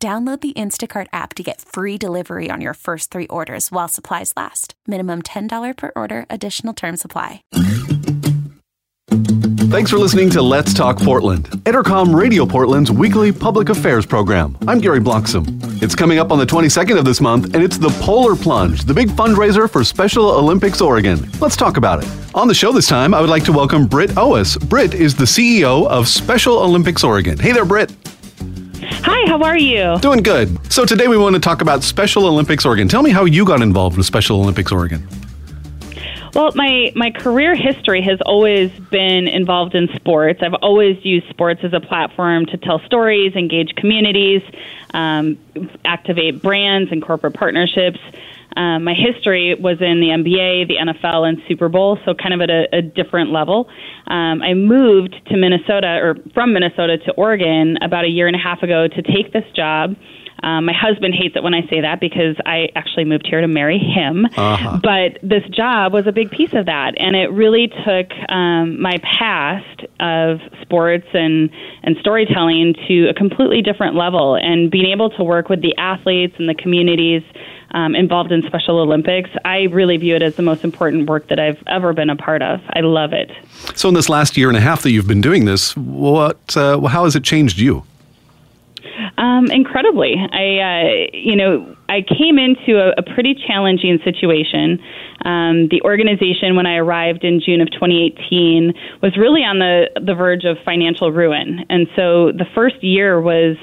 Download the Instacart app to get free delivery on your first three orders while supplies last. Minimum $10 per order, additional term supply. Thanks for listening to Let's Talk Portland, Entercom Radio Portland's weekly public affairs program. I'm Gary Bloxam. It's coming up on the 22nd of this month, and it's the Polar Plunge, the big fundraiser for Special Olympics Oregon. Let's talk about it. On the show this time, I would like to welcome Britt Oase. Britt is the CEO of Special Olympics Oregon. Hey there, Britt. Hi, how are you? Doing good. So today we want to talk about Special Olympics Oregon. Tell me how you got involved with Special Olympics Oregon. Well, my, my career history has always been involved in sports. I've always used sports as a platform to tell stories, engage communities, um, activate brands and corporate partnerships. Um, my history was in the NBA, the NFL, and Super Bowl, so kind of at a, a different level. Um, I moved to Minnesota, or from Minnesota to Oregon, about a year and a half ago to take this job. Um, my husband hates it when I say that because I actually moved here to marry him. Uh-huh. But this job was a big piece of that, and it really took um, my past of sports and and storytelling to a completely different level. And being able to work with the athletes and the communities um, involved in Special Olympics, I really view it as the most important work that I've ever been a part of. I love it. So, in this last year and a half that you've been doing this, what uh, how has it changed you? Um, incredibly, I uh, you know I came into a, a pretty challenging situation. Um, the organization, when I arrived in June of 2018, was really on the the verge of financial ruin, and so the first year was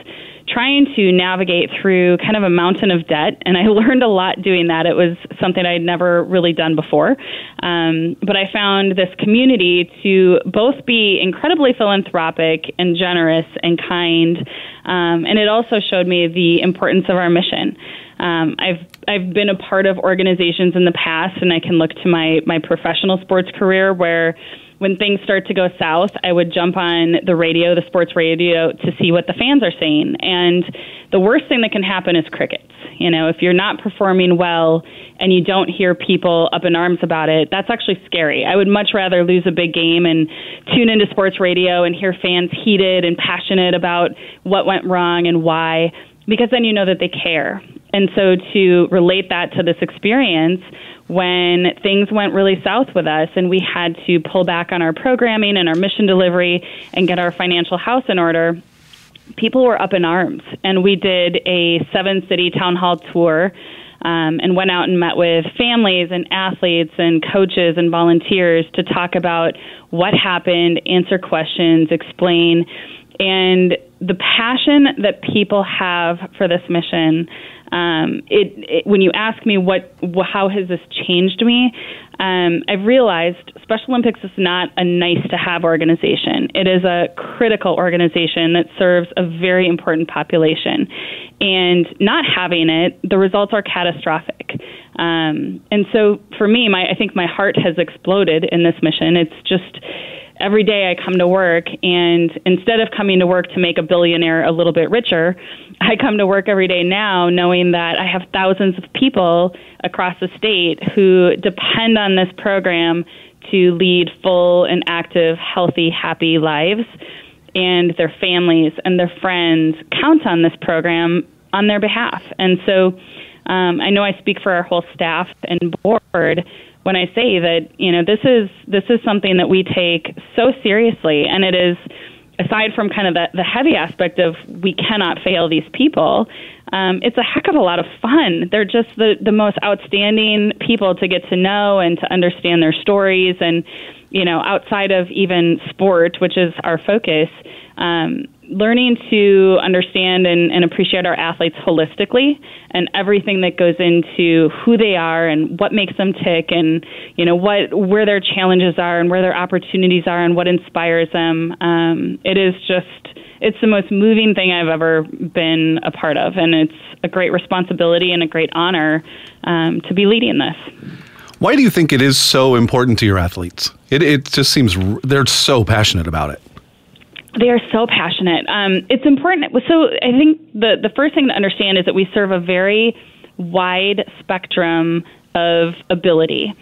trying to navigate through kind of a mountain of debt, and I learned a lot doing that. It was something I'd never really done before. Um, but I found this community to both be incredibly philanthropic and generous and kind, um, and it also showed me the importance of our mission. Um, I've I've been a part of organizations in the past, and I can look to my my professional sports career where when things start to go south, I would jump on the radio, the sports radio, to see what the fans are saying. And the worst thing that can happen is crickets. You know, if you're not performing well and you don't hear people up in arms about it, that's actually scary. I would much rather lose a big game and tune into sports radio and hear fans heated and passionate about what went wrong and why, because then you know that they care. And so to relate that to this experience, when things went really south with us and we had to pull back on our programming and our mission delivery and get our financial house in order, people were up in arms. And we did a seven city town hall tour. Um, and went out and met with families and athletes and coaches and volunteers to talk about what happened, answer questions, explain. And the passion that people have for this mission um, it, it, when you ask me what how has this changed me, um, I've realized Special Olympics is not a nice to have organization. It is a critical organization that serves a very important population, and not having it, the results are catastrophic. Um, and so, for me, my I think my heart has exploded in this mission. It's just every day I come to work, and instead of coming to work to make a billionaire a little bit richer, I come to work every day now knowing that I have thousands of people across the state who depend on this program to lead full and active, healthy, happy lives. And their families and their friends count on this program on their behalf. And so um, I know I speak for our whole staff and board when I say that you know this is this is something that we take so seriously, and it is aside from kind of the, the heavy aspect of we cannot fail these people. Um, it's a heck of a lot of fun. They're just the the most outstanding people to get to know and to understand their stories, and you know outside of even sport, which is our focus. Um, learning to understand and, and, appreciate our athletes holistically and everything that goes into who they are and what makes them tick and you know what where their challenges are and where their opportunities are and what inspires them um, it is just it's the most moving thing I've ever been a part of and it's a great responsibility and a great honor um, to be leading this why do you think it is so important to your athletes it, it just seems they're so passionate about it they are so passionate. Um, it's important. So I think the the first thing to understand is that we serve a very wide spectrum of ability,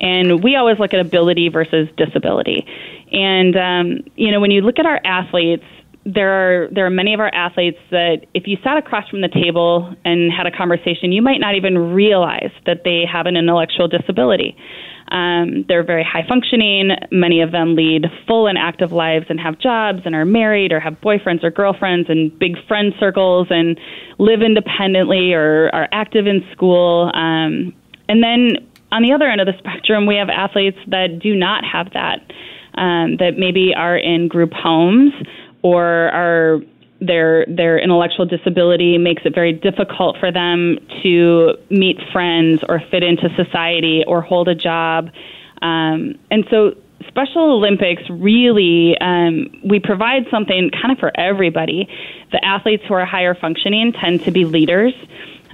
and we always look at ability versus disability. And um, you know, when you look at our athletes, there are there are many of our athletes that if you sat across from the table and had a conversation, you might not even realize that they have an intellectual disability. Um, they're very high functioning. Many of them lead full and active lives and have jobs and are married or have boyfriends or girlfriends and big friend circles and live independently or are active in school. Um, and then on the other end of the spectrum, we have athletes that do not have that, um, that maybe are in group homes or are their their intellectual disability makes it very difficult for them to meet friends or fit into society or hold a job. Um, and so Special Olympics really, um, we provide something kind of for everybody. The athletes who are higher functioning tend to be leaders.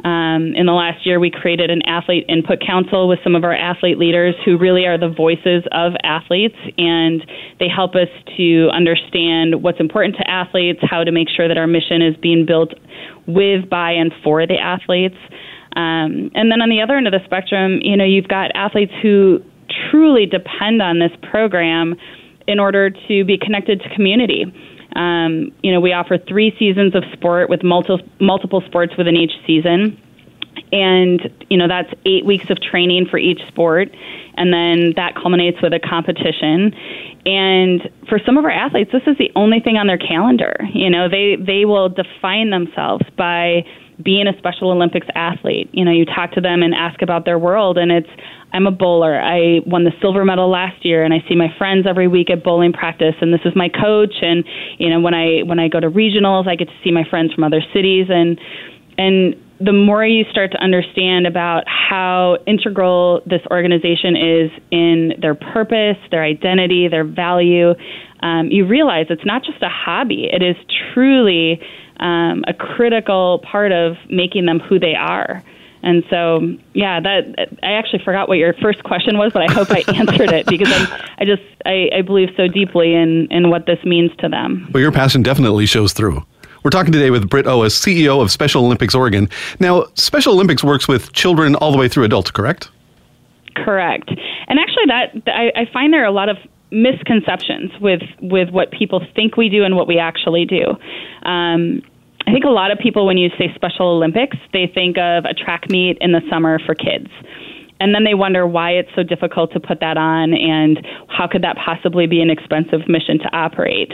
Um, in the last year, we created an athlete input council with some of our athlete leaders who really are the voices of athletes, and they help us to understand what's important to athletes, how to make sure that our mission is being built with, by, and for the athletes. Um, and then on the other end of the spectrum, you know, you've got athletes who truly depend on this program in order to be connected to community. Um, you know, we offer three seasons of sport with multiple multiple sports within each season. And, you know, that's eight weeks of training for each sport. And then that culminates with a competition. And for some of our athletes, this is the only thing on their calendar. You know, they, they will define themselves by being a Special Olympics athlete. You know, you talk to them and ask about their world, and it's I'm a bowler. I won the silver medal last year, and I see my friends every week at bowling practice. And this is my coach. And you know, when I when I go to regionals, I get to see my friends from other cities. And and the more you start to understand about how integral this organization is in their purpose, their identity, their value, um, you realize it's not just a hobby. It is truly um, a critical part of making them who they are. And so, yeah, that I actually forgot what your first question was, but I hope I answered it because I'm, I just I, I believe so deeply in in what this means to them. Well, your passion definitely shows through. We're talking today with Britt Oase, CEO of Special Olympics Oregon. Now, Special Olympics works with children all the way through adults, correct? Correct. And actually, that I, I find there are a lot of misconceptions with with what people think we do and what we actually do. Um, I think a lot of people, when you say Special Olympics, they think of a track meet in the summer for kids. And then they wonder why it's so difficult to put that on and how could that possibly be an expensive mission to operate.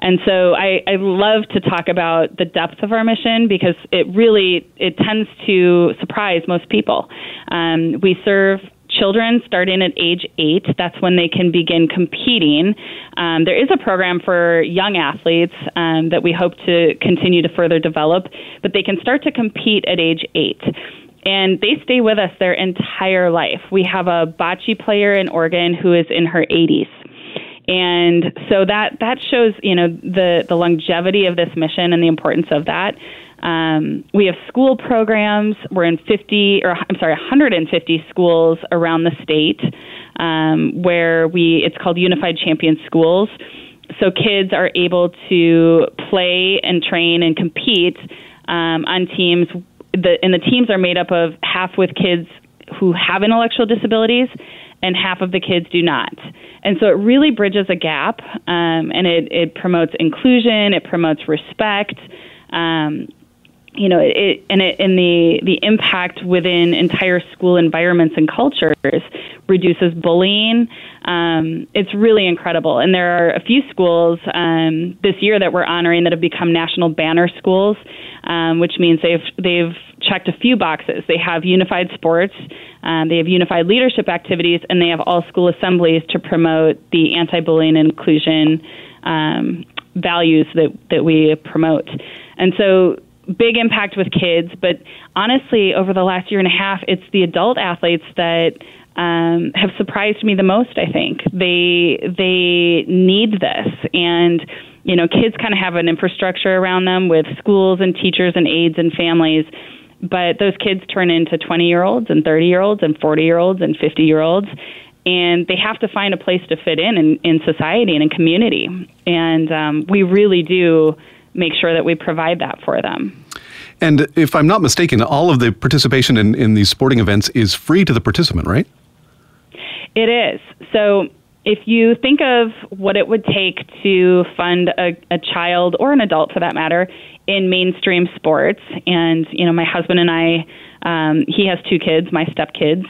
And so I, I love to talk about the depth of our mission because it really it tends to surprise most people. Um, we serve children starting at age eight. That's when they can begin competing. Um, there is a program for young athletes um, that we hope to continue to further develop, but they can start to compete at age eight. And they stay with us their entire life. We have a bocce player in Oregon who is in her 80s and so that that shows you know the the longevity of this mission and the importance of that. Um, we have school programs. We're in 50, or I'm sorry, 150 schools around the state um, where we, it's called Unified Champion Schools. So kids are able to play and train and compete um, on teams. The, and the teams are made up of half with kids who have intellectual disabilities and half of the kids do not. And so it really bridges a gap um, and it, it promotes inclusion, it promotes respect. Um, you know, it, and it, and the the impact within entire school environments and cultures reduces bullying. Um, it's really incredible, and there are a few schools um, this year that we're honoring that have become national banner schools, um, which means they've they've checked a few boxes. They have unified sports, um, they have unified leadership activities, and they have all school assemblies to promote the anti-bullying and inclusion um, values that that we promote. And so big impact with kids, but honestly, over the last year and a half, it's the adult athletes that um, have surprised me the most. I think they they need this, and you know, kids kind of have an infrastructure around them with schools and teachers and aides and families. But those kids turn into 20 year olds and 30 year olds and 40 year olds and 50 year olds and they have to find a place to fit in in, in society and in community. And um, we really do make sure that we provide that for them. And if I'm not mistaken, all of the participation in, in these sporting events is free to the participant, right? It is. So if you think of what it would take to fund a, a child or an adult for that matter in mainstream sports, and you know, my husband and I, um, he has two kids, my stepkids,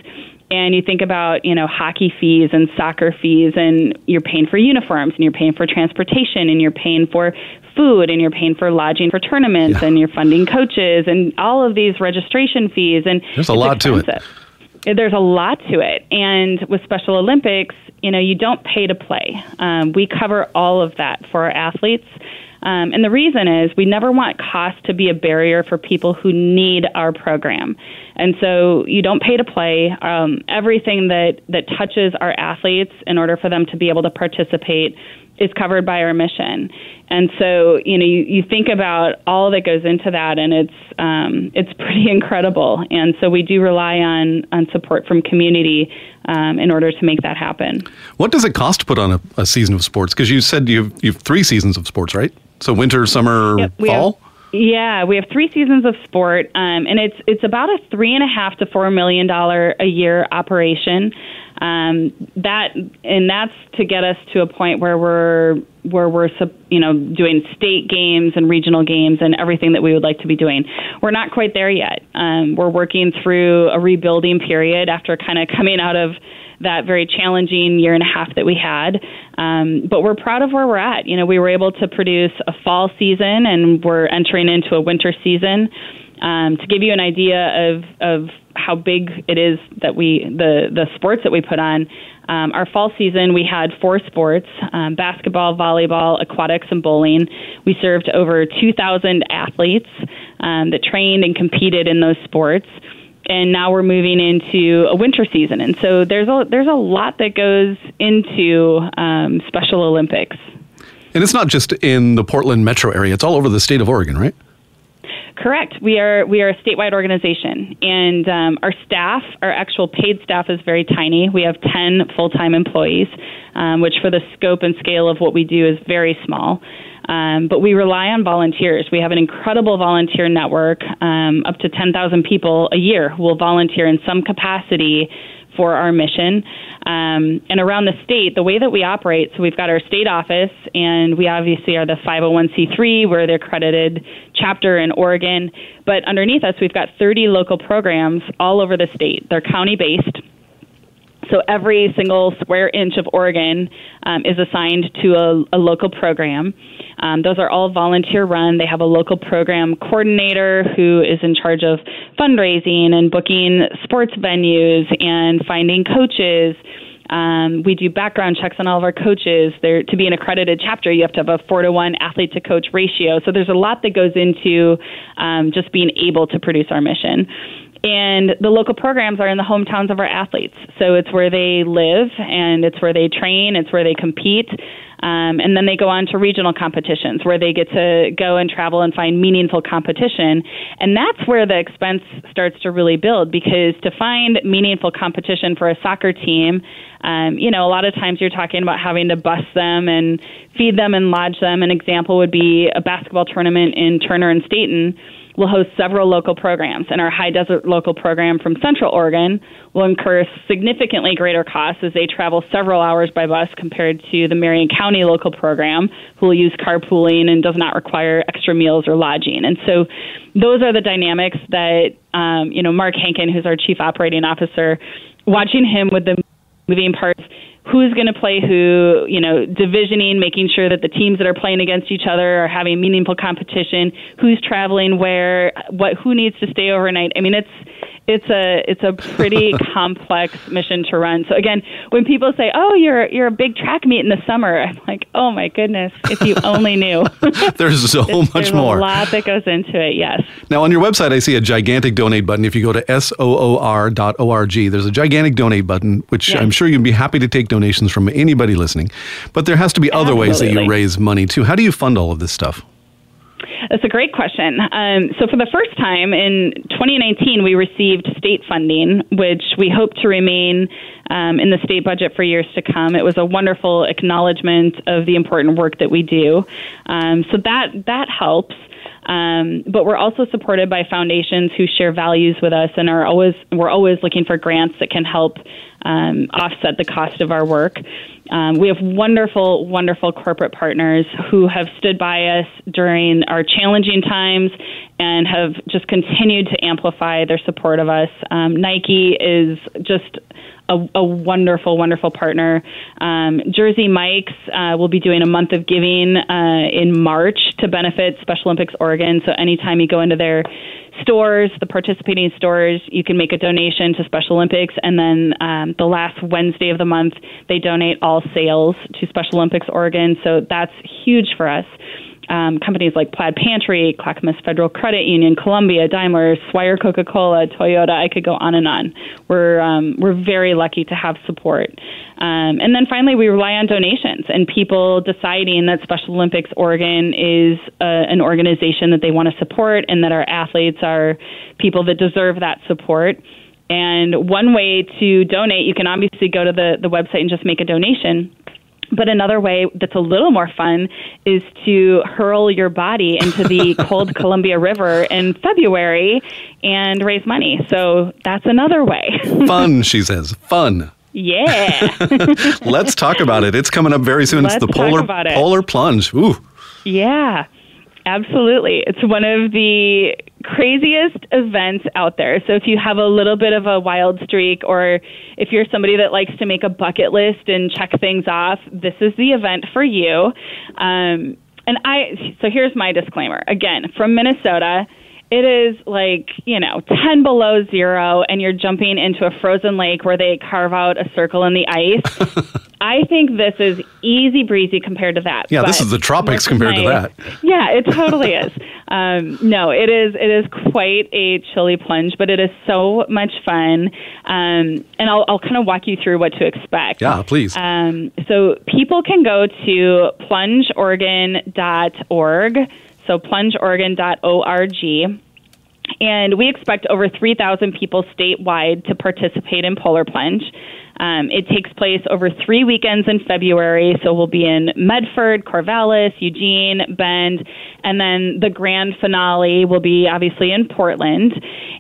and you think about you know hockey fees and soccer fees and you're paying for uniforms and you're paying for transportation and you're paying for food and you're paying for lodging for tournaments yeah. and you're funding coaches and all of these registration fees and there's a lot expensive. to it there's a lot to it and with special olympics you know you don't pay to play um, we cover all of that for our athletes um, and the reason is we never want cost to be a barrier for people who need our program. And so you don't pay to play. Um, everything that, that touches our athletes in order for them to be able to participate is covered by our mission. And so, you know, you, you think about all that goes into that, and it's um, it's pretty incredible. And so, we do rely on on support from community um, in order to make that happen. What does it cost to put on a, a season of sports? Because you said you've you've three seasons of sports, right? So winter, summer, yep, fall. Have, yeah, we have three seasons of sport, um, and it's it's about a three and a half to four million dollar a year operation. Um, that and that's to get us to a point where we're where we're you know doing state games and regional games and everything that we would like to be doing. We're not quite there yet. Um, we're working through a rebuilding period after kind of coming out of that very challenging year and a half that we had. Um, but we're proud of where we're at. You know, we were able to produce a fall season, and we're entering into a winter season. Um, to give you an idea of of how big it is that we the the sports that we put on. Um, our fall season, we had four sports um, basketball, volleyball, aquatics, and bowling. We served over 2,000 athletes um, that trained and competed in those sports and now we're moving into a winter season, and so there's a there's a lot that goes into um, Special Olympics. And it's not just in the Portland metro area; it's all over the state of Oregon, right? Correct. We are we are a statewide organization, and um, our staff, our actual paid staff, is very tiny. We have ten full time employees, um, which for the scope and scale of what we do is very small. Um, but we rely on volunteers. We have an incredible volunteer network, um, up to 10,000 people a year who will volunteer in some capacity for our mission. Um, and around the state, the way that we operate, so we've got our state office, and we obviously are the 501c3, we're the accredited chapter in Oregon. But underneath us, we've got 30 local programs all over the state. They're county based. So every single square inch of Oregon um, is assigned to a, a local program. Um, those are all volunteer run. They have a local program coordinator who is in charge of fundraising and booking sports venues and finding coaches. Um, we do background checks on all of our coaches. There, to be an accredited chapter, you have to have a four to one athlete to coach ratio. So there's a lot that goes into um, just being able to produce our mission. And the local programs are in the hometowns of our athletes. So it's where they live and it's where they train, it's where they compete. Um, and then they go on to regional competitions where they get to go and travel and find meaningful competition. And that's where the expense starts to really build because to find meaningful competition for a soccer team, um, you know, a lot of times you're talking about having to bus them and feed them and lodge them. An example would be a basketball tournament in Turner and Stayton will host several local programs, and our high desert local program from Central Oregon will incur significantly greater costs as they travel several hours by bus compared to the Marion County local program, who will use carpooling and does not require extra meals or lodging. And so, those are the dynamics that um, you know Mark Hankin, who's our chief operating officer, watching him with the moving parts who's going to play who, you know, divisioning, making sure that the teams that are playing against each other are having meaningful competition, who's traveling where, what who needs to stay overnight. I mean, it's it's a it's a pretty complex mission to run. So again, when people say, "Oh, you're you're a big track meet in the summer," I'm like, "Oh my goodness! If you only knew." there's so much there's more. A lot that goes into it. Yes. Now on your website, I see a gigantic donate button. If you go to soor.org, there's a gigantic donate button, which Yes. I'm sure you'd be happy to take donations from anybody listening. But there has to be other ways that you raise money too. How do you fund all of this stuff? That's a great question. Um, so, for the first time in 2019, we received state funding, which we hope to remain um, in the state budget for years to come. It was a wonderful acknowledgement of the important work that we do. Um, so that that helps. Um, but we're also supported by foundations who share values with us and are always we're always looking for grants that can help um, offset the cost of our work. Um, we have wonderful, wonderful corporate partners who have stood by us during our challenging times and have just continued to amplify their support of us. Um, Nike is just a, a wonderful, wonderful partner. Um, Jersey Mike's uh, will be doing a month of giving uh, in March to benefit Special Olympics Oregon. So anytime you go into their stores, the participating stores, you can make a donation to Special Olympics. And then um, the last Wednesday of the month, they donate all sales to Special Olympics Oregon. So that's huge for us. Um, companies like Plaid Pantry, Clackamas Federal Credit Union, Columbia, Daimler, Swire Coca Cola, Toyota, I could go on and on. We're, um, we're very lucky to have support. Um, and then finally, we rely on donations and people deciding that Special Olympics Oregon is uh, an organization that they want to support and that our athletes are people that deserve that support. And one way to donate, you can obviously go to the, the website and just make a donation. But another way that's a little more fun is to hurl your body into the cold Columbia River in February and raise money. So that's another way. Fun, she says. Fun. yeah. Let's talk about it. It's coming up very soon. it's Let's the polar polar plunge. Ooh. Yeah, absolutely. It's one of the craziest events out there. So if you have a little bit of a wild streak or if you're somebody that likes to make a bucket list and check things off, this is the event for you. Um, and I so here's my disclaimer. Again, from Minnesota, it is like, you know, 10 below zero, and you're jumping into a frozen lake where they carve out a circle in the ice. I think this is easy breezy compared to that. Yeah, this is the tropics compared to that. Yeah, it totally is. Um, no, it is. It is quite a chilly plunge, but it is so much fun. Um, and I'll, I'll kind of walk you through what to expect. Yeah, please. Um, so people can go to plungeoregon.org. So plungeoregon.org. And we expect over 3,000 people statewide to participate in Polar Plunge. Um, it takes place over three weekends in February, so we'll be in Medford, Corvallis, Eugene, Bend, and then the grand finale will be obviously in Portland.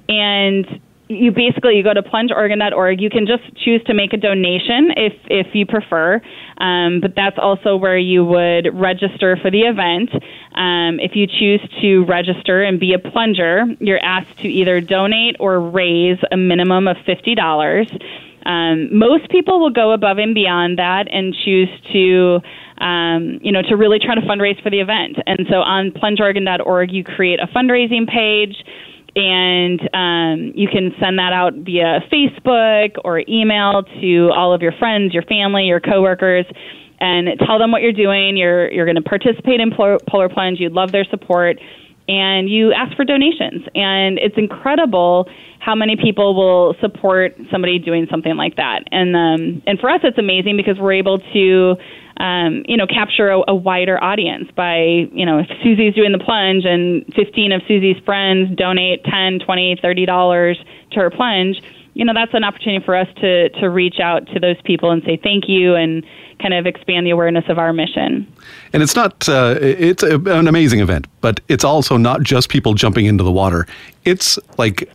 And you basically you go to plungeoregon.org. You can just choose to make a donation if if you prefer, um, but that's also where you would register for the event. Um, if you choose to register and be a plunger, you're asked to either donate or raise a minimum of fifty dollars. Um, most people will go above and beyond that and choose to, um, you know, to really try to fundraise for the event. And so on plungeoregon.org, you create a fundraising page and um, you can send that out via Facebook or email to all of your friends, your family, your coworkers, and tell them what you're doing. You're you're going to participate in Polar, Plunge. You'd love their support, and you ask for donations. And it's incredible how many people will support somebody doing something like that. And um, and for us, it's amazing because we're able to um, you know, capture a, a wider audience by, you know, if Susie's doing the plunge and 15 of Susie's friends donate 10, 20, 30 dollars to her plunge, you know, that's an opportunity for us to to reach out to those people and say thank you and kind of expand the awareness of our mission. And it's not, uh, it's a, an amazing event, but it's also not just people jumping into the water. It's like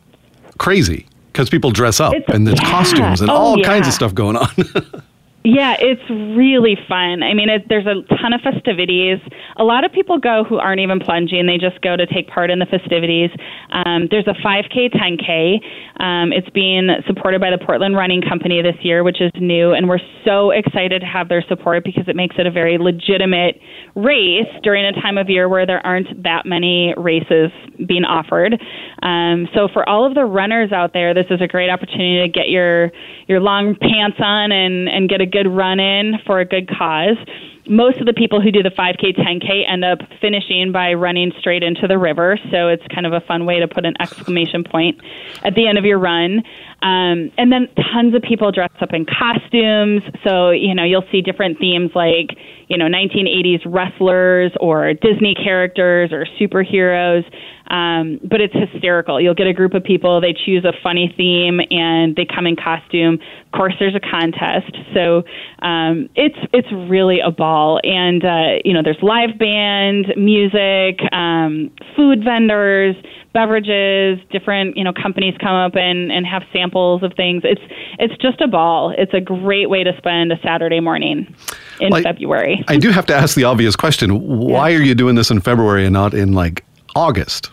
crazy because people dress up It's- and there's yeah. costumes and Oh, all kinds of stuff going on. Yeah, it's really fun. I mean, it, there's a ton of festivities. A lot of people go who aren't even plunging; they just go to take part in the festivities. Um, there's a 5K, 10K. Um, it's being supported by the Portland Running Company this year, which is new, and we're so excited to have their support because it makes it a very legitimate race during a time of year where there aren't that many races being offered. Um, so, for all of the runners out there, this is a great opportunity to get your your long pants on and and get a good run in for a good cause. Most of the people who do the 5K, 10K end up finishing by running straight into the river. So it's kind of a fun way to put an exclamation point at the end of your run. Um, and then tons of people dress up in costumes. So, you know, you'll see different themes like, you know, 1980s wrestlers or Disney characters or superheroes. Um, but it's hysterical. You'll get a group of people, they choose a funny theme, and they come in costume. Of course, there's a contest, so um, it's it's really a ball. And uh, you know, there's live band, music, um, food vendors beverages, different you know companies come up and and have samples of things. It's it's just a ball. It's a great way to spend a Saturday morning in well, February. I do have to ask the obvious question: Why yeah. are you doing this in February and not in like August?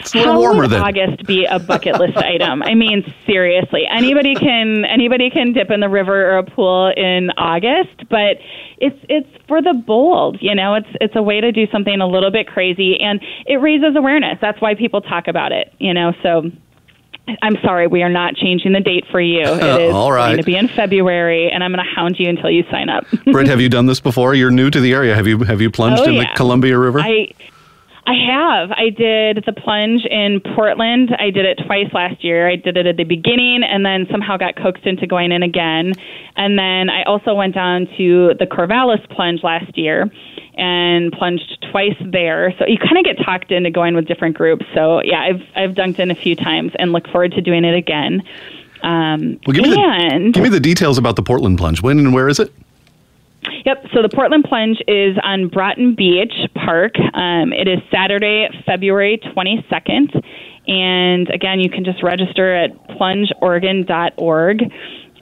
It's a little How warmer would August be a bucket list item? I mean, seriously, anybody can anybody can dip in the river or a pool in August, but it's it's for the bold. You know, it's it's a way to do something a little bit crazy, and it raises awareness. That's why people talk about it. You know, so. I'm sorry, we are not changing the date for you. It is All right. going to be in February, and I'm going to hound you until you sign up. Britt, have you done this before? You're new to the area. Have you have you plunged oh, in yeah. the Columbia River? I I have. I did the plunge in Portland. I did it twice last year. I did it at the beginning and then somehow got coaxed into going in again. And then I also went down to the Corvallis plunge last year and plunged twice there. So you kind of get talked into going with different groups. So yeah, I've I've dunked in a few times and look forward to doing it again. Um, well, give me, the, give me the details about the Portland plunge. When and where is it? Yep. So the Portland Plunge is on Broughton Beach Park. Um, it is Saturday, February 22nd. And again, you can just register at plungeoregon.org.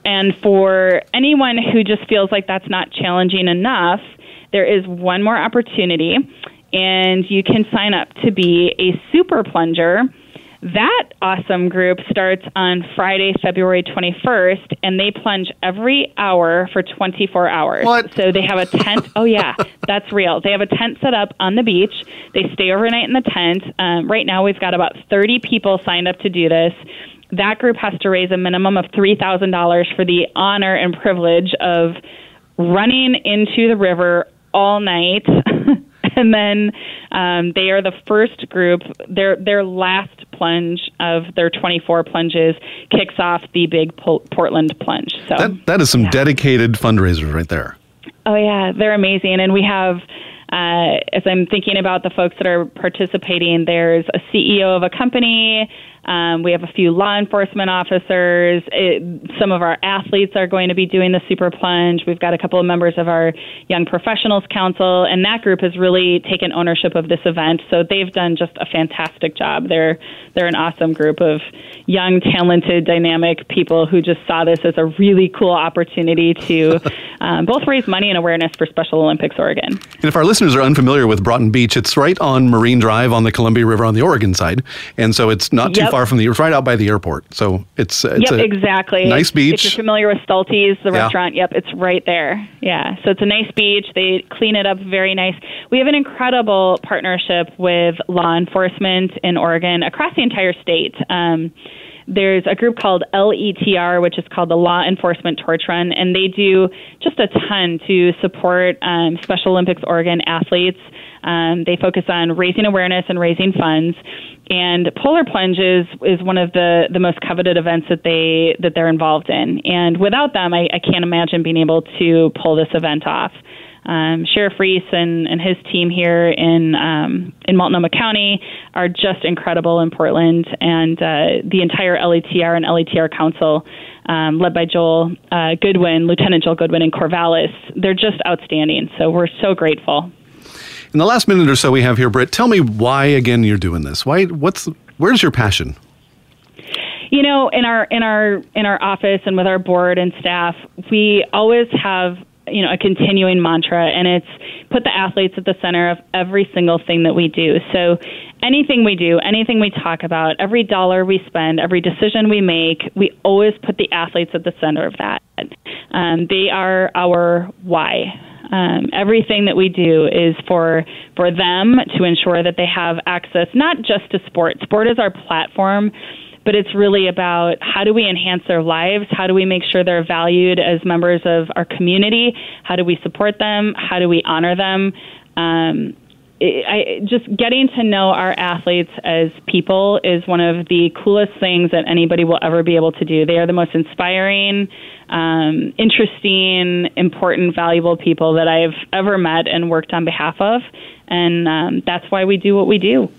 And for anyone who just feels like that's not challenging enough, there is one more opportunity, and you can sign up to be a super plunger that awesome group starts on Friday, February 21st, and they plunge every hour for 24 hours. What? So they have a tent. oh, yeah, that's real. They have a tent set up on the beach. They stay overnight in the tent. Um, right now, we've got about 30 people signed up to do this. That group has to raise a minimum of $3,000 for the honor and privilege of running into the river all night. and then um, they are the first group. Their their last plunge of their 24 plunges kicks off the big Portland plunge. So that that is some yeah. dedicated fundraisers right there. Oh yeah, they're amazing, and we have. Uh, as I'm thinking about the folks that are participating, there's a CEO of a company, um, we have a few law enforcement officers. It, some of our athletes are going to be doing the super plunge. We've got a couple of members of our Young Professionals Council, and that group has really taken ownership of this event. So they've done just a fantastic job. They're they're an awesome group of young, talented, dynamic people who just saw this as a really cool opportunity to um, both raise money and awareness for Special Olympics Oregon. And if our listeners are unfamiliar with Broughton Beach, it's right on Marine Drive on the Columbia River on the Oregon side, and so it's not too far from the. It's right out by the airport, so it's, it's yep, exactly nice beach. If you're familiar with Salty's, the yeah. restaurant, yep, it's right there. Yeah, so it's a nice beach. They clean it up very nice. We have an incredible partnership with law enforcement in Oregon across the entire state. Um, there's a group called LETR, which is called the Law Enforcement Torch Run, and they do just a ton to support um, Special Olympics Oregon athletes. Um, they focus on raising awareness and raising funds. And Polar Plunge is, is one of the, the most coveted events that they that they're involved in. And without them, I, I can't imagine being able to pull this event off. Um, Sheriff Reese and, and his team here in um, in Multnomah County are just incredible in Portland, and uh, the entire LETR and LETR Council, um, led by Joel uh, Goodwin, Lieutenant Joel Goodwin in Corvallis, they're just outstanding. So we're so grateful. In the last minute or so we have here, Britt, tell me why again you're doing this. Why? What's where's your passion? You know, in our in our in our office and with our board and staff, we always have you know a continuing mantra and it's put the athletes at the center of every single thing that we do. So anything we do anything we talk about every dollar we spend every decision we make we always put the athletes at the center of that. Um, they are our why. Um, everything that we do is for for them to ensure that they have access not just to sport sport is our platform but it's really about how do we enhance their lives? How do we make sure they're valued as members of our community? How do we support them? How do we honor them? Um, I, just getting to know our athletes as people is one of the coolest things that anybody will ever be able to do. They are the most inspiring, um, interesting, important, valuable people that I've ever met and worked on behalf of, and um, that's why we do what we do.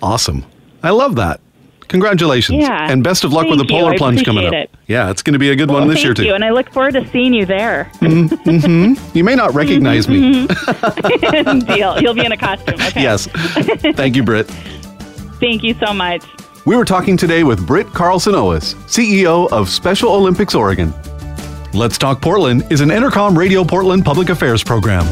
Awesome. I love that. Congratulations. Yeah. And best of luck Thank with the you. polar I plunge coming up. it. Yeah, it's going to be a good Well, one this year, too. you, and I look forward to seeing you there. Mm-hmm, mm-hmm. You may not recognize me. Mm-hmm. Deal. You'll be in a costume. Okay. Yes. Thank you, Britt. Thank you so much. We were talking today with Britt Carlson Oase, CEO of Special Olympics Oregon. Let's Talk Portland is an Entercom Radio Portland public affairs program.